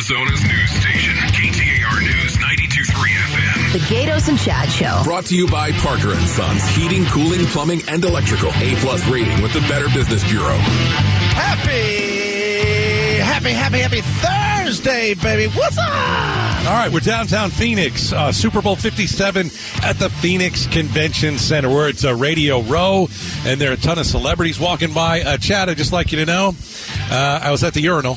Arizona's news station, KTAR News 92.3 FM. The Gaydos and Chad Show. Brought to you by Parker and Sons Heating, Cooling, Plumbing, and Electrical. A plus rating with the Better Business Bureau. Happy, happy, happy, happy Thursday, baby. What's up? All right, we're downtown Phoenix, uh, Super Bowl 57 at the Phoenix Convention Center, where it's a Radio Row, and there are a ton of celebrities walking by. Uh, Chad, I'd just like you to know, uh, I was at the urinal.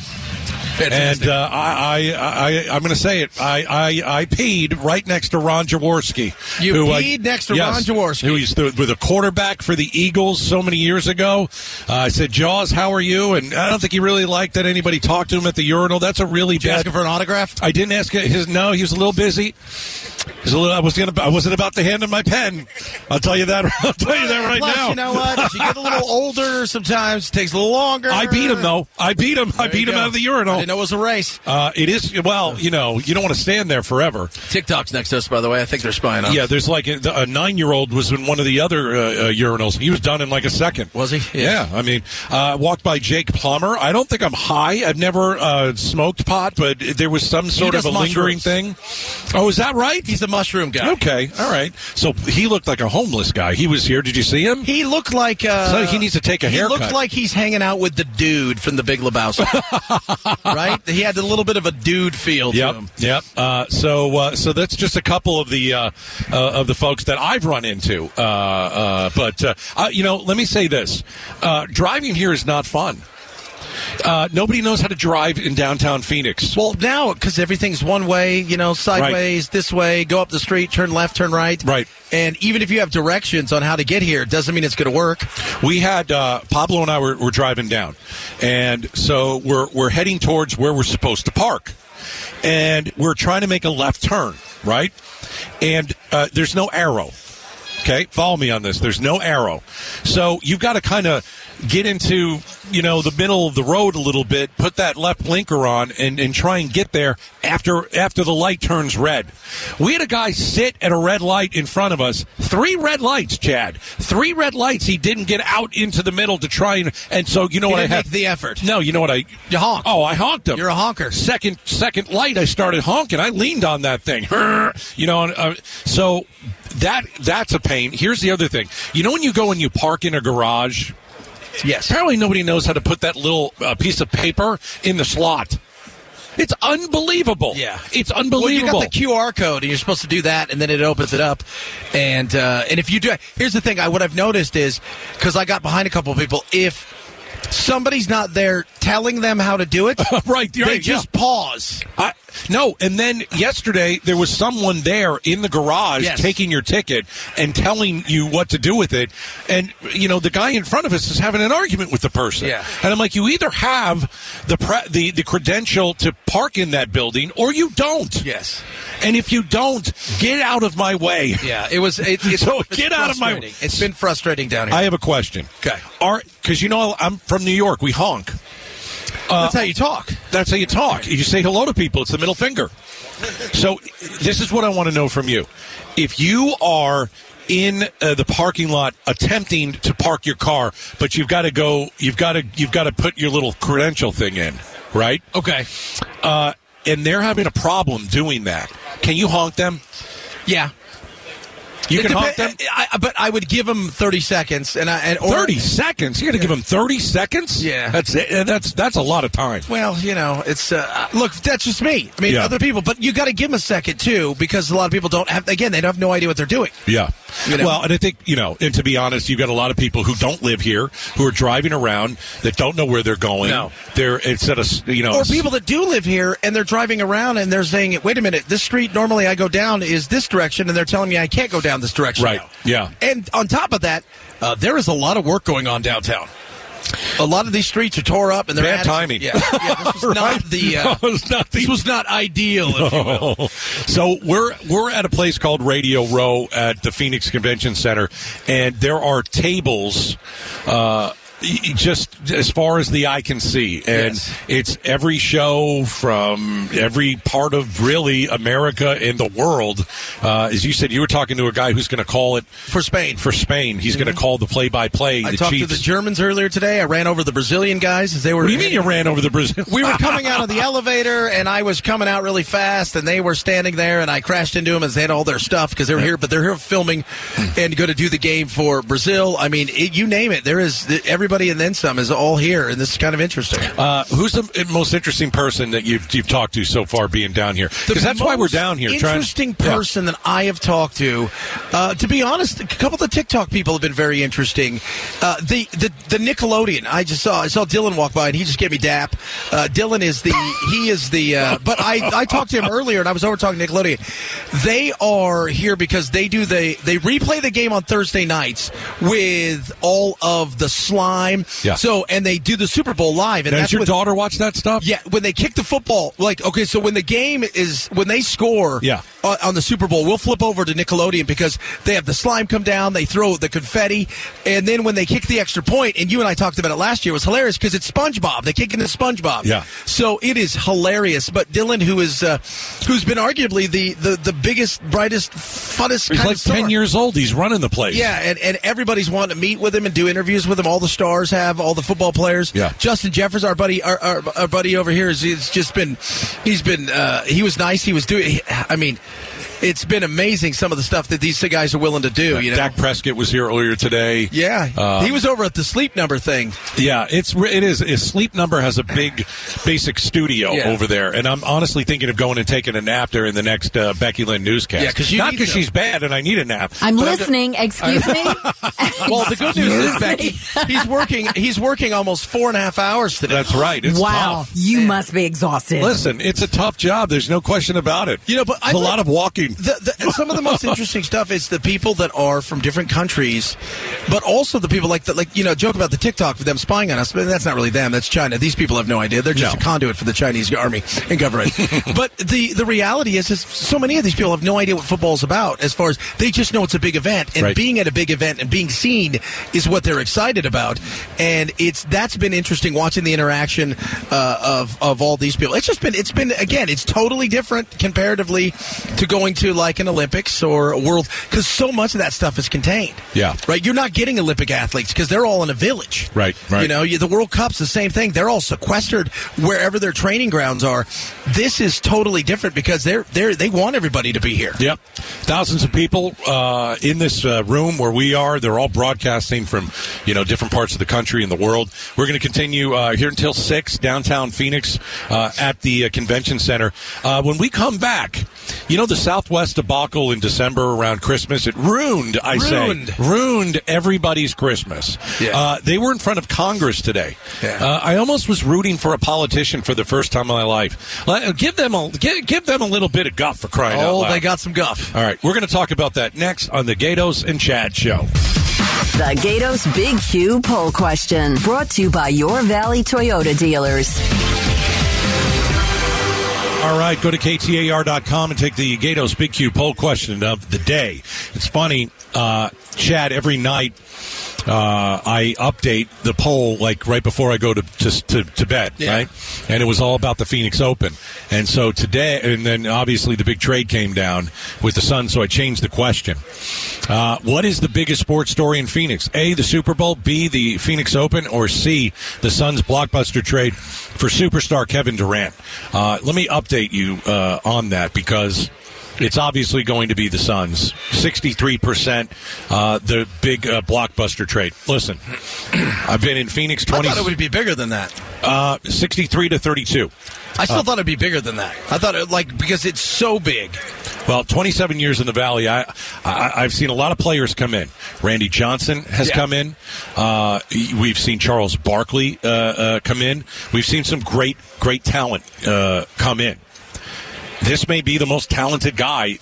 And uh, I, I, I, I'm going to say it. I, I, I peed right next to Ron Jaworski. You who I- peed next to yes, Ron Jaworski. who used to with a quarterback for the Eagles so many years ago. Uh, I said, Jaws, how are you? And I don't think he really liked that anybody talked to him at the urinal. That's a really Did you ask bad him for an autograph? I didn't ask his. No, he was a little busy. He's a little, I was gonna. I wasn't about to hand him my pen. I'll tell you that. I'll tell you that right Plus, now. you know what? As you get a little older, sometimes it takes a little longer. I beat him though. I beat him. I There you beat him go. out of the I urinal. didn't know it was a race. Uh, it is well, you know, you don't want to stand there forever. TikTok's next to us, by the way. I think they're spying on Yeah, there's like a, a nine-year-old was in one of the other uh, uh, urinals. He was done in like a second. Was he? Yeah, I mean, uh, walked by Jake Plummer. I don't think I'm high. I've never uh, smoked pot, but there was some sort of a lingering thing. Oh, is that right? He's the mushroom guy. Okay, all right. So he looked like a homeless guy. He was here. Did you see him? He looked like uh, So he needs to take a he haircut. looked like he's hanging out with the dude from the Big Lebowski, right? He had a little bit of a dude feel to Yep, him. yep. Uh, so, uh, so that's just a couple of the uh, uh, of the folks that I've run into. Uh, uh, but uh, uh, you know, let me say this: uh, driving here is not fun. Uh, nobody knows how to drive in downtown Phoenix. Well, now because everything's one way, you know, sideways, this way, go up the street, turn left, turn right, Right. And even if you have directions on how to get here, it doesn't mean it's going to work. We had uh, Pablo and I were, were driving down, and so we're we're heading towards where we're supposed to park, and we're trying to make a left turn, right? And uh, there's no arrow. Okay, follow me on this. There's no arrow, so you've got to kind of get into you know the middle of the road a little bit, put that left blinker on, and, and try and get there after after the light turns red. We had a guy sit at a red light in front of us. Three red lights, Chad. Three red lights. He didn't get out into the middle to try and and so you know what I had make the effort. No, you know what I You honked. Oh, I honked him. You're a honker. Second second light, I started honking. I leaned on that thing. You know, and, uh, so that that's a pain. Here's the other thing. You know when you go and you park in a garage, Yes. apparently nobody knows how to put that little uh, piece of paper in the slot. It's unbelievable. Yeah, it's Well, you unbelievable. got the QR code, and you're supposed to do that, and then it opens it up. And uh, and if you do, it, here's the thing: I what I've noticed is because I got behind a couple of people, if somebody's not there telling them how to do it, right, they right, just yeah. pause. I, no, and then yesterday there was someone there in the garage Yes. taking your ticket and telling you what to do with it. And, you know, the guy in front of us is having an argument with the person. Yeah. And I'm like, you either have the, pre- the, the credential to park in that building or you don't. Yes. And if you don't, get out of my way. Yeah, it was. It, it's, So it's get out of my-. It's been frustrating down here. I have a question. Okay. Because, you know, I'm from New York. We honk. That's how you talk. That's how you talk. You say hello to people. It's the middle finger. So this is what I want to know from you. If you are in uh, the parking lot attempting to park your car, but you've got to go, you've got to, you've got to put your little credential thing in, right? Okay. Uh, and they're having a problem doing that. Can you honk them? Yeah. You It can honk them. I, but I would give them 30 seconds, and I and or, Thirty seconds. You got to give them thirty seconds. Yeah. that's it. Uh, That's that's a lot of time. Well, you know, it's uh, look. That's just me. I mean, Yeah. other people, but you got to give them a second too, because a lot of people don't have. Again, they don't have no idea what they're doing. Yeah. You know? Well, and I think, you know, and to be honest, you've got a lot of people who don't live here, who are driving around, that don't know where they're going. No. They're, instead of, you know. Or people that do live here and they're driving around and they're saying, "Wait a minute, this street normally I go down is this direction," and they're telling me I can't go down this direction. Right. now. Yeah. And on top of that, uh, there is a lot of work going on downtown. A lot of these streets are tore up and they're Bad timing. Yeah, yeah, this was not the. Uh, No, it's not the- this was not ideal. If you will. So we're we're at a place called Radio Row at the Phoenix Convention Center, and there are tables. Uh, just as far as the eye can see, and Yes. it's every show from every part of really America and the world. Uh, as you said, you were talking to a guy who's going to call it for Spain. for Spain. He's going to call the play-by-play. Mm-hmm. I the talked Chiefs. to the Germans earlier today. I ran over the Brazilian guys as they were. what do you mean you ran over the Brazil? we were coming out of the elevator and I was coming out really fast and they were standing there and I crashed into them as they had all their stuff because they were here, but they're here filming and going to do the game for Brazil. I mean, it, you name it. There is everybody and then some is all here and this is kind of interesting. Uh, who's the most interesting person that you've you've talked to so far being down here? Because that's why we're down here. trying- Interesting Yeah. person that I have talked to. Uh, to be honest, a couple of the TikTok people have been very interesting. Uh, the, the the Nickelodeon. I just saw I saw Dylan walk by and he just gave me dap. Uh, Dylan is the he is the. Uh, but I I talked to him earlier and I was over talking Nickelodeon. They are here because they do the they replay the game on Thursday nights with all of the slime. Yeah. So and they do the Super Bowl live. And Does that's your with- daughter watch that stuff? yeah, when they kick the football, like okay, so when the game is when they score, Yeah. on, on the Super Bowl, we'll flip over to Nickelodeon because they have the slime come down, they throw the confetti, and then when they kick the extra point, and you and I talked about it last year, it was hilarious because it's SpongeBob. They kick into SpongeBob. Yeah. So it is hilarious. But Dylan, who is uh, who's been arguably the, the the biggest, brightest, funnest, He's kind like ten years old. He's running the place. Yeah, and, and everybody's wanting to meet with him and do interviews with him. All the stars have, all the football players. Yeah. Justin Jeffers, our buddy, our, our, our buddy over here, is he's just been, he's been, uh, he was nice. He was doing. I mean, it's been amazing some of the stuff that these guys are willing to do. You know. Dak Prescott was here earlier today. yeah, Uh, he was over at the sleep number thing. Yeah, it's re- it is. His sleep number has a big, basic studio Yeah. over there, and I'm honestly thinking of going and taking a nap during the next uh, Becky Lynn newscast. Yeah, 'cause you not because she's bad and I need a nap. I'm but listening. Excuse me. Well, the good news is Becky, he's working. He's working almost four and a half hours today. That's right. It's wow, tough. you must be exhausted. Listen, it's a tough job. There's no question about it. You know, but I It's a like- lot of walking. the, the, some of the most interesting stuff is the people that are from different countries, but also the people like the, like you know joke about the TikTok for them spying on us. But that's not really them. That's China. These people have no idea. They're just No. a conduit for the Chinese army and government. but the the reality is, is so many of these people have no idea what football is about. As far as they just know it's a big event, and Right. being at a big event and being seen is what they're excited about. And it's that's been interesting watching the interaction uh, of of all these people. It's just been it's been again it's totally different comparatively to going to like an Olympics or a world because so much of that stuff is contained. Yeah. right. You're not getting Olympic athletes because they're all in a village. Right, right. You know, you, the World Cup's the same thing. They're all sequestered wherever their training grounds are. This is totally different because they're they're they want everybody to be here. Yep. Thousands of people uh, in this uh, room where we are. They're all broadcasting from, you know, different parts of the country and the world. We're going to continue uh, here until 6, downtown Phoenix uh, at the uh, convention center. Uh, when we come back, you know, the Southwest debacle in December around Christmas, it ruined, I Ruined. say, ruined everybody's Christmas. Yeah. Uh, they were in front of Congress today. Yeah. Uh, I almost was rooting for a politician for the first time in my life. Give them a give, give them a little bit of guff for crying out loud. Oh, they got some guff. All right, we're going to talk about that next on the Gaydos and Chad show. The Gaydos Big Q poll question brought to you by your Valley Toyota dealers. All right, go to KTAR.com and take the Gaydos Big Q poll question of the day. It's funny, uh, Chad, every night uh, I update the poll like right before I go to to, to, to bed, Yeah. right? And it was all about the Phoenix Open. And so today, and then obviously the big trade came down with the Sun, so I changed the question. Uh, what is the biggest sports story in Phoenix? A, the Super Bowl, B, the Phoenix Open, or C, the Suns blockbuster trade for superstar Kevin Durant? Uh, let me update you uh, on that because it's obviously going to be the Suns. 63%, uh, the big uh, blockbuster trade. Listen, I've been in Phoenix I 20, thought it would be bigger than that. uh, 63 to 32. I still thought it'd be bigger than that. I thought it like because it's so big. Well, 27 years in the Valley, I, I I've seen a lot of players come in. Randy Johnson has Yeah. come in. Uh, we've seen Charles Barkley uh, uh, come in. We've seen some great great talent uh, come in. This may be the most talented guy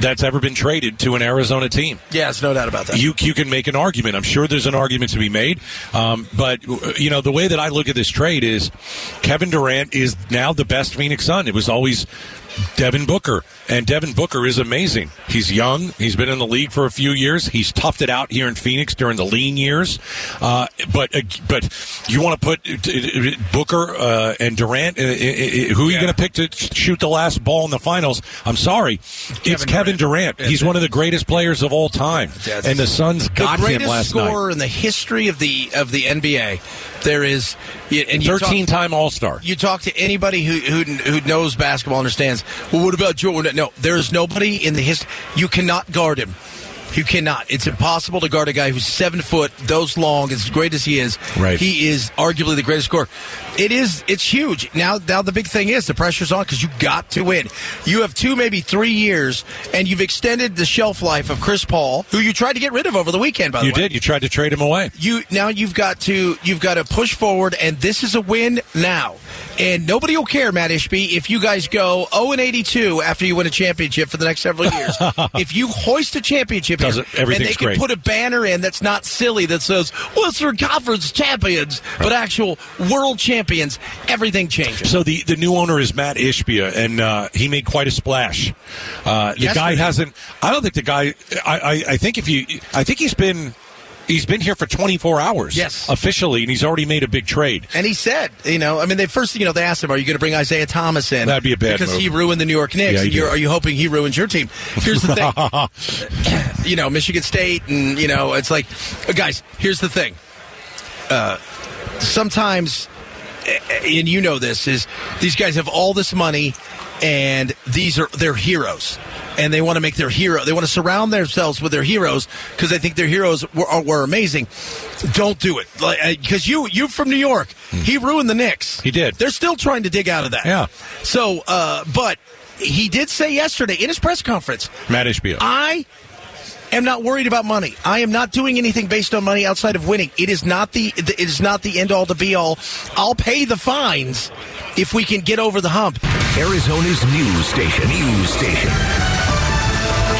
that's ever been traded to an Arizona team. Yes, no doubt about that. You you can make an argument. I'm sure there's an argument to be made. Um, but you know the way that I look at this trade is Kevin Durant is now the best Phoenix Sun. It was always Devin Booker. And Devin Booker is amazing. He's young. He's been in the league for a few years. He's toughed it out here in Phoenix during the lean years. Uh, but uh, but you want to put uh, Booker uh, and Durant? Uh, uh, uh, who are you Yeah. going to pick to shoot the last ball in the finals? I'm sorry, it's Kevin Durant. That's He's one of the greatest players of all time. That's- and the Suns got the him greatest last scorer night. in the history of the of the NBA. There is, and you talk- Thirteen time All Star. you talk to anybody who, who who knows basketball understands. Well, what about Jordan? No, there is nobody in the history. You cannot guard him. You cannot. It's impossible to guard a guy who's seven foot, those long, as great as he is. Right. He is arguably the greatest scorer. It is. It's huge. Now, now the big thing is the pressure's on because you got to win. You have two, maybe three years, and you've extended the shelf life of Chris Paul, who you tried to get rid of over the weekend. By the You way, you did. You tried to trade him away. you now you've got to you've got to push forward and this is a win now and nobody will care matt Ishbia if you guys go 0 and 82 after you win a championship for the next several years if you hoist a championship Does here, it- and they can great. put a banner in that's not silly that says western conference champions but actual world champions everything changes So the, the new owner is Matt Ishbia, and uh, he made quite a splash. Uh, the guy hasn't. I don't think the guy. I, I, I think if you, I think he's been. He's been here for 24 hours, Yes. officially, and he's already made a big trade. And he said, you know, I mean, they first, you know, they asked him, "Are you going to bring Isiah Thomas in?" That'd be a bad because move. he ruined the New York Knicks. Yeah, are you hoping he ruins your team? Here's the thing, you know, Michigan State, and you know, it's like, guys. Here's the thing. Uh, sometimes, and you know this is these guys have all this money, and these are their heroes. And they want to make their hero. They want to surround themselves with their heroes because they think their heroes were, are, were amazing. Don't do it, because you you from New York. He ruined the Knicks. He did. They're still trying to dig out of that. Yeah. So, uh, but he did say yesterday in his press conference, Matt Ishbia. I am not worried about money. I am not doing anything based on money outside of winning. It is not the it is not the end all to be all. I'll pay the fines if we can get over the hump. Arizona's news station. News station.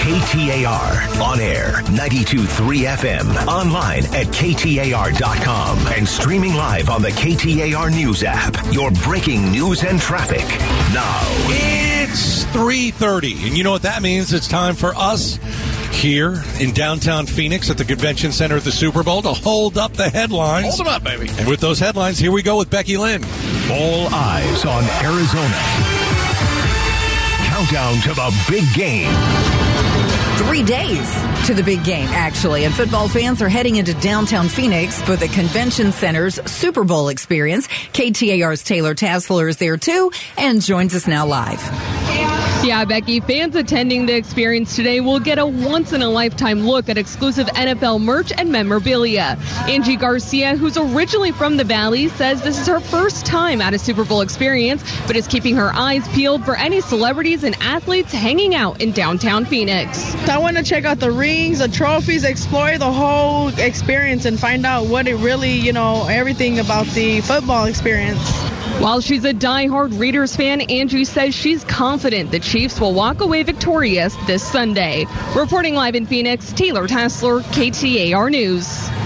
KTAR. On air. 92.3 FM. Online at KTAR.com. And streaming live on the KTAR News app. Your breaking news and traffic. Now. It's 3:30, and you know what that means? It's time for us here in downtown Phoenix at the convention center at the Super Bowl to hold up the headlines. Hold them up, baby. And with those headlines, here we go with Becky Lynn. All eyes on Arizona. Countdown to the big game. Three days to the big game, actually. And football fans are heading into downtown Phoenix for the Convention Center's Super Bowl experience. KTAR's Taylor Tassler is there too and joins us now live. Yeah, Becky, fans attending the experience today will get a once in a lifetime look at exclusive NFL merch and memorabilia. Angie Garcia, who's originally from the Valley, says this is her first time at a Super Bowl experience, but is keeping her eyes peeled for any celebrities and athletes hanging out in downtown Phoenix. I want to check out the rings, the trophies, explore the whole experience, and find out what it really, you know, everything about the football experience. While she's a die-hard Raiders fan, Angie says she's confident the Chiefs will walk away victorious this Sunday. Reporting live in Phoenix, Taylor Tassler, KTAR News.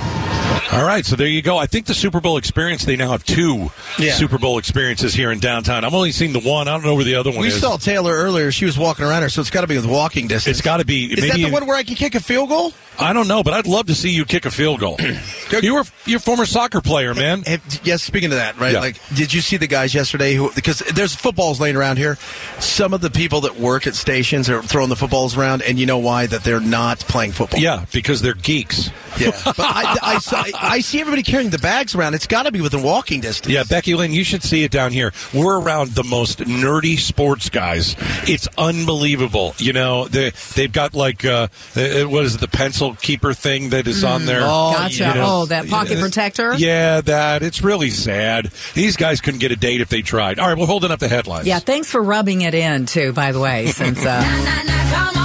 All right, so there you go. I think the Super Bowl experience, they now have two Yeah. Super Bowl experiences here in downtown. I'm only seeing the one. I don't know where the other one We is. We saw Taylor earlier. She was walking around her, so it's got to be with walking distance. it's got to be. Is maybe that the one where I can kick a field goal? I don't know, but I'd love to see you kick a field goal. you were you're a former soccer player, man. Yes, speaking of that, right? Yeah. Like, did you see the guys yesterday who? Because there's footballs laying around here. Some of the people that work at stations are throwing the footballs around, and you know why? That they're not playing football. Yeah, because they're geeks. yeah. But I, I, saw, I see everybody carrying the bags around. It's got to be within walking distance. Yeah, Becky Lynn, you should see it down here. We're around the most nerdy sports guys. It's unbelievable. You know, they they've got like uh, uh, what is it, the pencil keeper thing that is on there. Oh, Gotcha. you know. oh, that pocket Yeah. protector? Yeah, that. It's really sad. These guys couldn't get a date if they tried. All right, we're holding up the headlines. Yeah, thanks for rubbing it in too, by the way, since uh,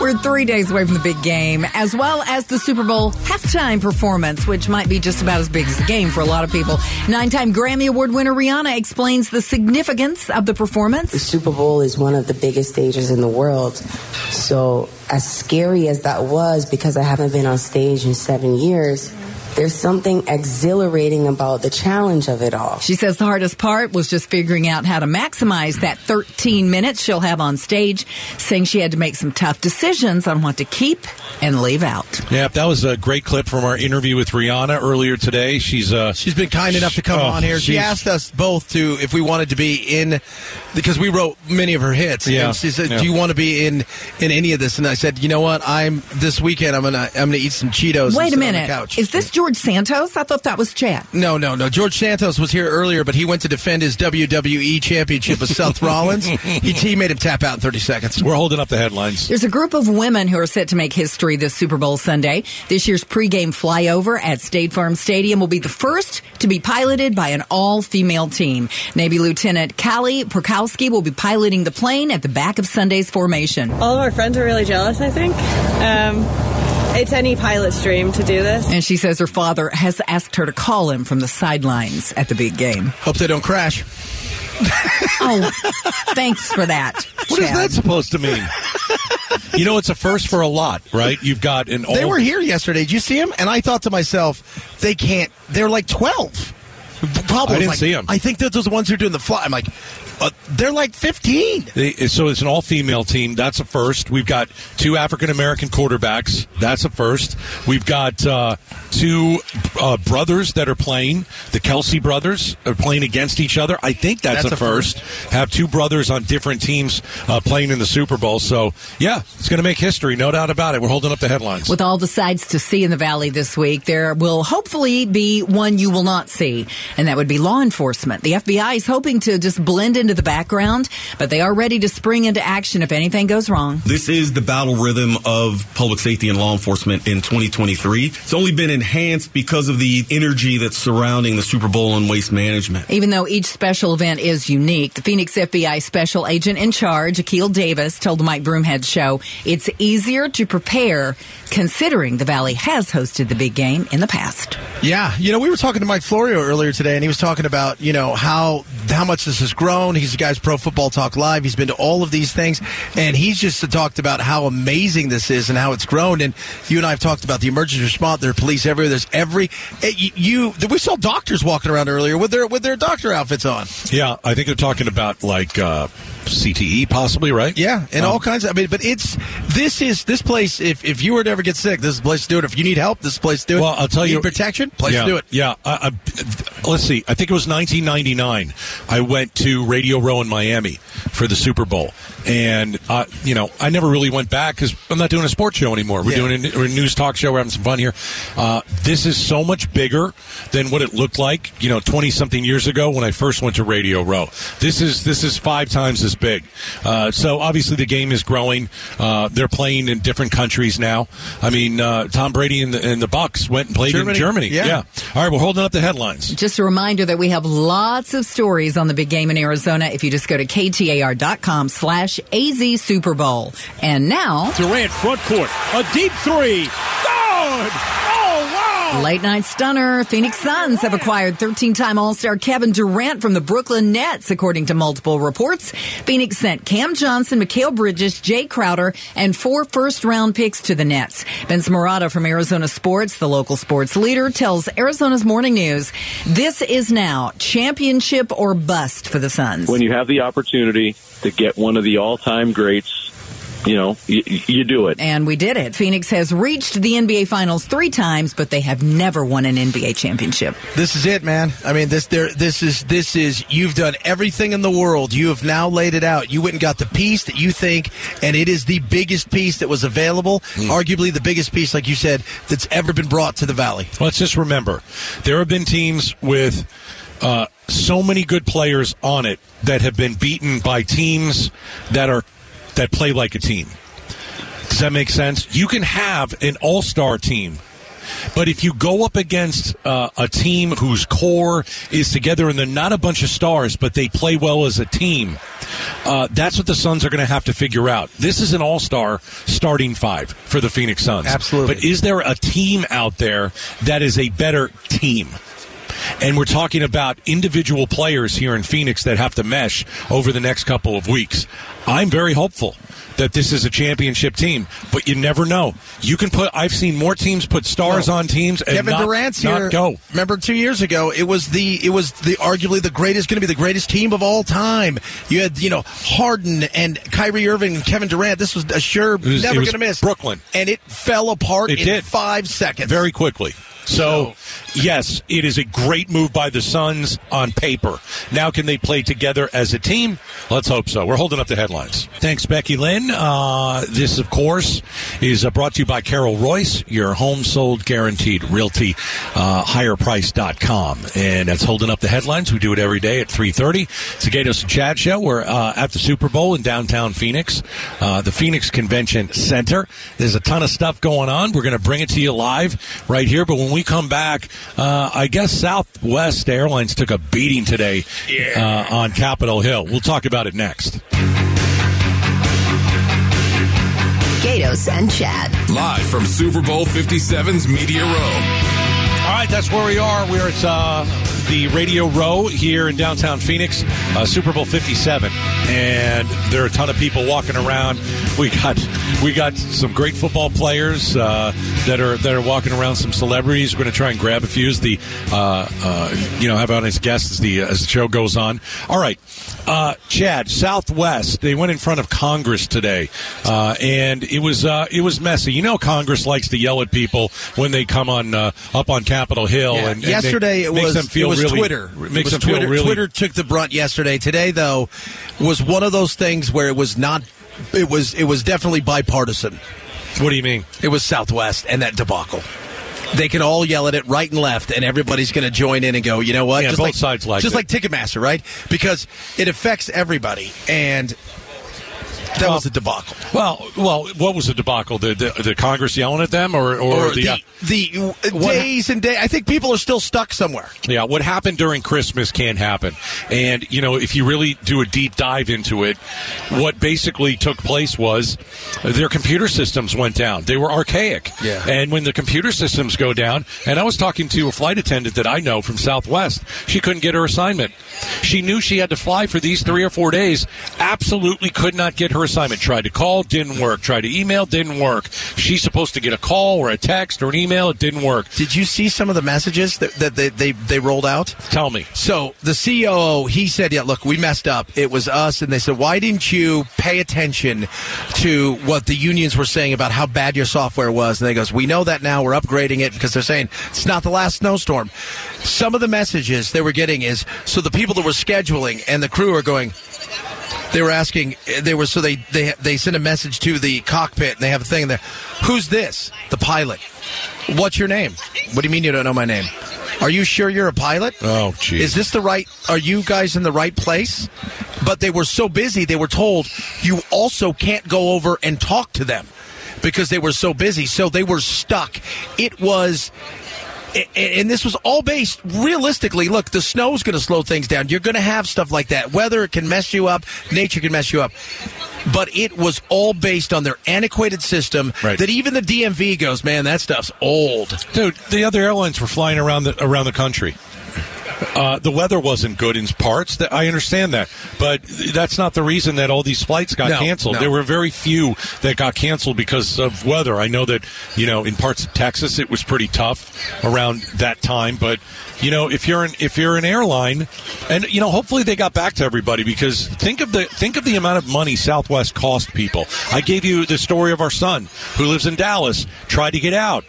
we're three days away from the big game, as well as the Super Bowl halftime performance, which might be just about as big as the game for a lot of people. Nine-time Grammy Award winner Rihanna explains the significance of the performance. The Super Bowl is one of the biggest stages in the world. So, as scary as that was, because I haven't been on stage in seven years, There's something exhilarating about the challenge of it all. She says the hardest part was just figuring out how to maximize that 13 minutes she'll have on stage, saying she had to make some tough decisions on what to keep and leave out. Yeah, that was a great clip from our interview with Rihanna earlier today. She's uh, she's been kind enough to come oh, on here. She asked us both to if we wanted to be in because we wrote many of her hits. Yeah. And she said, Yeah. "Do you want to be in in any of this?" And I said, "You know what? I'm this weekend. I'm gonna I'm gonna eat some Cheetos. and Wait a sit on the minute. couch." Is this George Santos? I thought that was Chad. No, no, no. George Santos was here earlier, but he went to defend his WWE championship with Seth Rollins. He, he made him tap out in 30 seconds. We're holding up the headlines. There's a group of women who are set to make history this Super Bowl Sunday. This year's pregame flyover at State Farm Stadium will be the first to be piloted by an all-female team. Navy Lieutenant Callie Perkowski will be piloting the plane at the back of Sunday's formation. All of our friends are really jealous, I think. Um, it's any pilot's dream to do this. And she says her father has asked her to call him from the sidelines at the big game. Hope they don't crash. oh, thanks for that. What is Chad. that supposed to mean? you know, it's a first for a lot, right? You've got an old. They were here yesterday. Did you see them? And I thought to myself, they can't. They're like 12. Pablo I didn't like, see 'em. I think that those ones who are doing the fly. I'm like, uh, they're like 15. They, so it's an all-female team. That's a first. We've got two African American quarterbacks. That's a first. We've got uh, two uh, brothers that are playing. The Kelce brothers are playing against each other. I think that's, That's a, a first. Have two brothers on different teams uh, playing in the Super Bowl. So yeah, it's going to make history, no doubt about it. We're holding up the headlines. With all the sights to see in the valley this week, there will hopefully be one you will not see, and that would be law enforcement. The FBI is hoping to just blend into the background, but they are ready to spring into action if anything goes wrong. This is the battle rhythm of public safety and law enforcement in 2023. It's only been enhanced because of the energy that's surrounding the Super Bowl and waste management. Even though each special event is unique, the Phoenix FBI special agent in charge, Akil Davis, told the Mike Broomhead show it's easier to prepare considering the Valley has hosted the big game in the past. Yeah, you know, we were talking to Mike Florio earlier today, and he was talking about you know how how much this has grown. He's the guy's Pro Football Talk Live. He's been to all of these things, and he's just talked about how amazing this is and how it's grown. And you and I have talked about the emergency response. There are police everywhere. There's every eh, you. you we saw doctors walking around earlier with their with their doctor outfits on. yeah, I think they're talking about like uh, CTE, possibly, right? Yeah, and Um, all kinds of. I mean, but it's this is this place. If if you were to ever get sick, this is the place to do it. If you need help, this is the place to do it. Well, I'll tell Need you, protection. Place yeah, to do it. Yeah, I, I, let's see. I think it was 1999. I went to Radio Row in Miami for the Super Bowl, and uh, you know, I never really went back because I'm not doing a sports show anymore. We're Yeah. doing a, a news talk show. We're having some fun here. Uh, this is so much bigger than what it looked like, you know, 20 something years ago when I first went to Radio Row. This is this is five times as big. Uh, so obviously the game is growing. Uh, they're playing in different countries now. I mean, uh, Tom Brady and the, and the Bucs went and played Germany. in Germany. Yeah. All right, we're holding up the headlines. Just a reminder that we have lots of stories on the big game in Arizona if you just go to ktar.com slash AZ Super Bowl. And now, Durant front court, a deep three. Good! Wow! late night stunner. Phoenix Suns have acquired 13 time All Star Kevin Durant from the Brooklyn Nets, according to multiple reports. Phoenix sent Cam Johnson, Mikal Bridges, Jae Crowder, and four first round picks to the Nets. Vince Marotta from Arizona Sports, the local sports leader, tells Arizona's Morning News this is now championship or bust for the Suns. when you have the opportunity to get one of the all-time greats, you know, you, you do it. And we did it. Phoenix has reached the NBA Finals three times, but they have never won an NBA championship. This is it, man. I mean, this there, this is this is. You've done everything in the world. You have now laid it out. You went and got the piece that you think, and it is the biggest piece that was available. Arguably the biggest piece, like you said, that's ever been brought to the Valley. Let's just remember there have been teams with uh, so many good players on it that have been beaten by teams that are that play like a team. Does that make sense? You can have an all-star team. But if you go up against uh, a team whose core is together and they're not a bunch of stars, but they play well as a team, uh, that's what the Suns are going to have to figure out. This is an all star starting five for the Phoenix Suns. Absolutely. But is there a team out there that is a better team? And we're talking about individual players here in Phoenix that have to mesh over the next couple of weeks. I'm very hopeful that this is a championship team, but you never know. You can put. I've seen more teams put stars on teams and Kevin not, Durant's not here. go. Remember two years ago, it was the it was the arguably the greatest, going to be the greatest team of all time. You had you know Harden and Kyrie Irving and Kevin Durant. This was a sure was- never going to miss Brooklyn, and it fell apart It in did. five seconds very quickly. So, yes, it is a great move by the Suns on paper. Now, can they play together as a team? Let's hope so. We're holding up the headlines. Thanks, Becky Lynn. Uh, this, of course, is uh, brought to you by Carol Royse, your home sold guaranteed realty, uh, higherprice.com. And that's holding up the headlines. We do it every day at 3.30. It's the Gaydos and Chad Show. We're uh, at the Super Bowl in downtown Phoenix, uh, the Phoenix Convention Center. There's a ton of stuff going on. We're going to bring it to you live right here. But when we come back, uh, I guess Southwest Airlines took a beating today uh, on Capitol Hill. We'll talk about it next. Gaydos and Chad. Live from Super Bowl 57's Media Row. All right, that's where we are. We're at uh, the Radio Row here in downtown Phoenix, uh, Super Bowl 57, and there are a ton of people walking around. We got we got some great football players uh, that are that are walking around. Some celebrities. We're going to try and grab a few as the uh, uh, you know have on as guests as the as the show goes on. All right, uh, Chad, Southwest. They went in front of Congress today, uh, and it was uh, it was messy. You know, Congress likes to yell at people when they come on uh, up on Capitol Hill. Yeah. And, and yesterday it was them feel it was really, Twitter. Makes it was Twitter. really. Twitter took the brunt yesterday. Today though was one of those things where it was not. It was it was definitely bipartisan. What do you mean? It was Southwest and that debacle. They can all yell at it right and left, and everybody's going to join in and go. You know what? Yeah, both sides liked just it. like Ticketmaster, right? Because it affects everybody, and that was a debacle. Well, well, what was the debacle? The, the, the Congress yelling at them, or, or, Or the, uh, the, the days and days. I think people are still stuck somewhere. Yeah, what happened during Christmas can't happen. And, you know, if you really do a deep dive into it, what basically took place was their computer systems went down. They were archaic. Yeah. And when the computer systems go down, and I was talking to a flight attendant that I know from Southwest, she couldn't get her assignment. She knew she had to fly for these three or four days, absolutely could not get her assignment. Tried to call, didn't work. Tried to email, didn't work. She's supposed to get a call or a text or an email, it didn't work. Did you see some of the messages that, that they, they, they rolled out? Tell me. So the COO, he said, "Yeah, look, we messed up. It was us." And they said, "Why didn't you pay attention to what the unions were saying about how bad your software was?" And they goes, "We know that now. We're upgrading it because they're saying it's not the last snowstorm." Some of the messages they were getting is so the people that were scheduling and the crew are going. They were asking. They were so they they they sent a message to the cockpit and they have a thing there. Who's this? The pilot. What's your name? What do you mean you don't know my name? Are you sure you're a pilot? Oh, geez. Is this the right? Are you guys in the right place? But they were so busy, they were told you also can't go over and talk to them because they were so busy. So they were stuck. It was. And this was all based realistically. Look, the snow's going to slow things down. You're going to have stuff like that. Weather can mess you up. Nature can mess you up. But it was all based on their antiquated system that even the DMV goes, man, that stuff's old. Dude, the other airlines were flying around the around the country. Uh, the weather wasn't good in parts. That I understand that, but that's not the reason that all these flights got No, canceled. no. There were very few that got canceled because of weather. I know that you know in parts of Texas it was pretty tough around that time, but you know if you're an if you're an airline, and you know hopefully they got back to everybody because think of the think of the amount of money Southwest cost people. I gave you the story of our son who lives in Dallas, tried to get out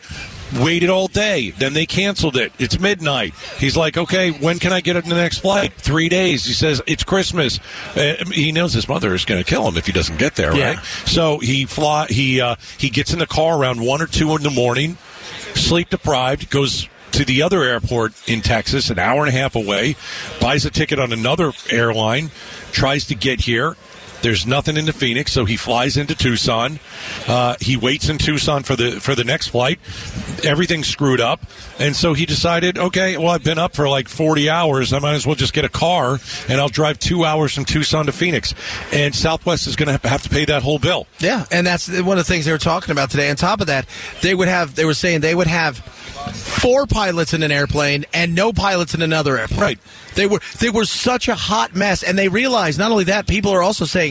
waited all day. Then they canceled it. It's midnight. He's like, okay, when can I get on the next flight? Three days. He says it's Christmas. Uh, he knows his mother is going to kill him if he doesn't get there, Yeah. right? So he fly. He uh, he gets in the car around one or two in the morning, sleep deprived, goes. To the other airport in Texas, an hour and a half away, buys a ticket on another airline, tries to get here, There's nothing into Phoenix, so he flies into Tucson. Uh, he waits in Tucson for the for the next flight. Everything's screwed up, and so he decided, okay, well, I've been up for like 40 hours. I might as well just get a car, and I'll drive two hours from Tucson to Phoenix. And Southwest is going to have to pay that whole bill. Yeah, and that's one of the things they were talking about today. On top of that, they would have they were saying they would have four pilots in an airplane and no pilots in another airplane. Right. They were they were such a hot mess, and they realized not only that people are also saying.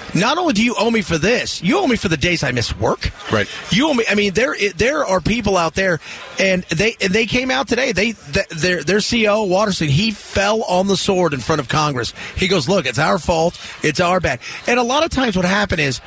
Not only do you owe me for this, you owe me for the days I miss work. Right. You owe me. I mean, there there are people out there, and they and they came out today. They their their CEO Watterson he fell on the sword in front of Congress. He goes, "Look, it's our fault. It's our bad." And a lot of times, what happens is,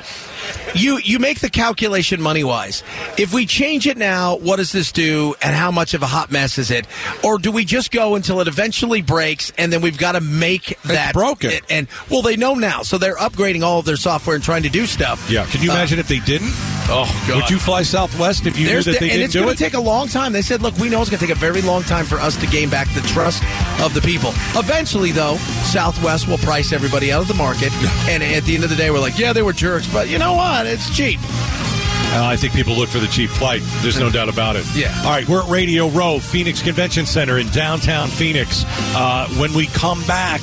you you make the calculation money wise. If we change it now, what does this do, and how much of a hot mess is it? Or do we just go until it eventually breaks, and then we've got to make that broken? And, and well, they know now, so they're upgrading all of their software and trying to do stuff. Yeah. Can you Uh, imagine if they didn't? Oh, God. Would you fly Southwest if you knew that they and didn't it's going to take a long time. They said, look, we know it's going to take a very long time for us to gain back the trust of the people. Eventually, though, Southwest will price everybody out of the market. and at the end of the day, we're like, yeah, they were jerks, but you know what? It's cheap. Uh, I think people look for the cheap flight. There's no doubt about it. Yeah. All right, we're at Radio Row, Phoenix Convention Center in downtown Phoenix. Uh, when we come back,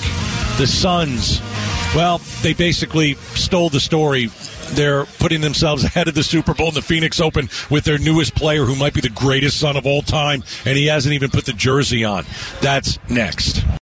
the Suns, well, they basically stole the story. They're putting themselves ahead of the Super Bowl and the Phoenix Open with their newest player, who might be the greatest son of all time, and he hasn't even put the jersey on. That's next.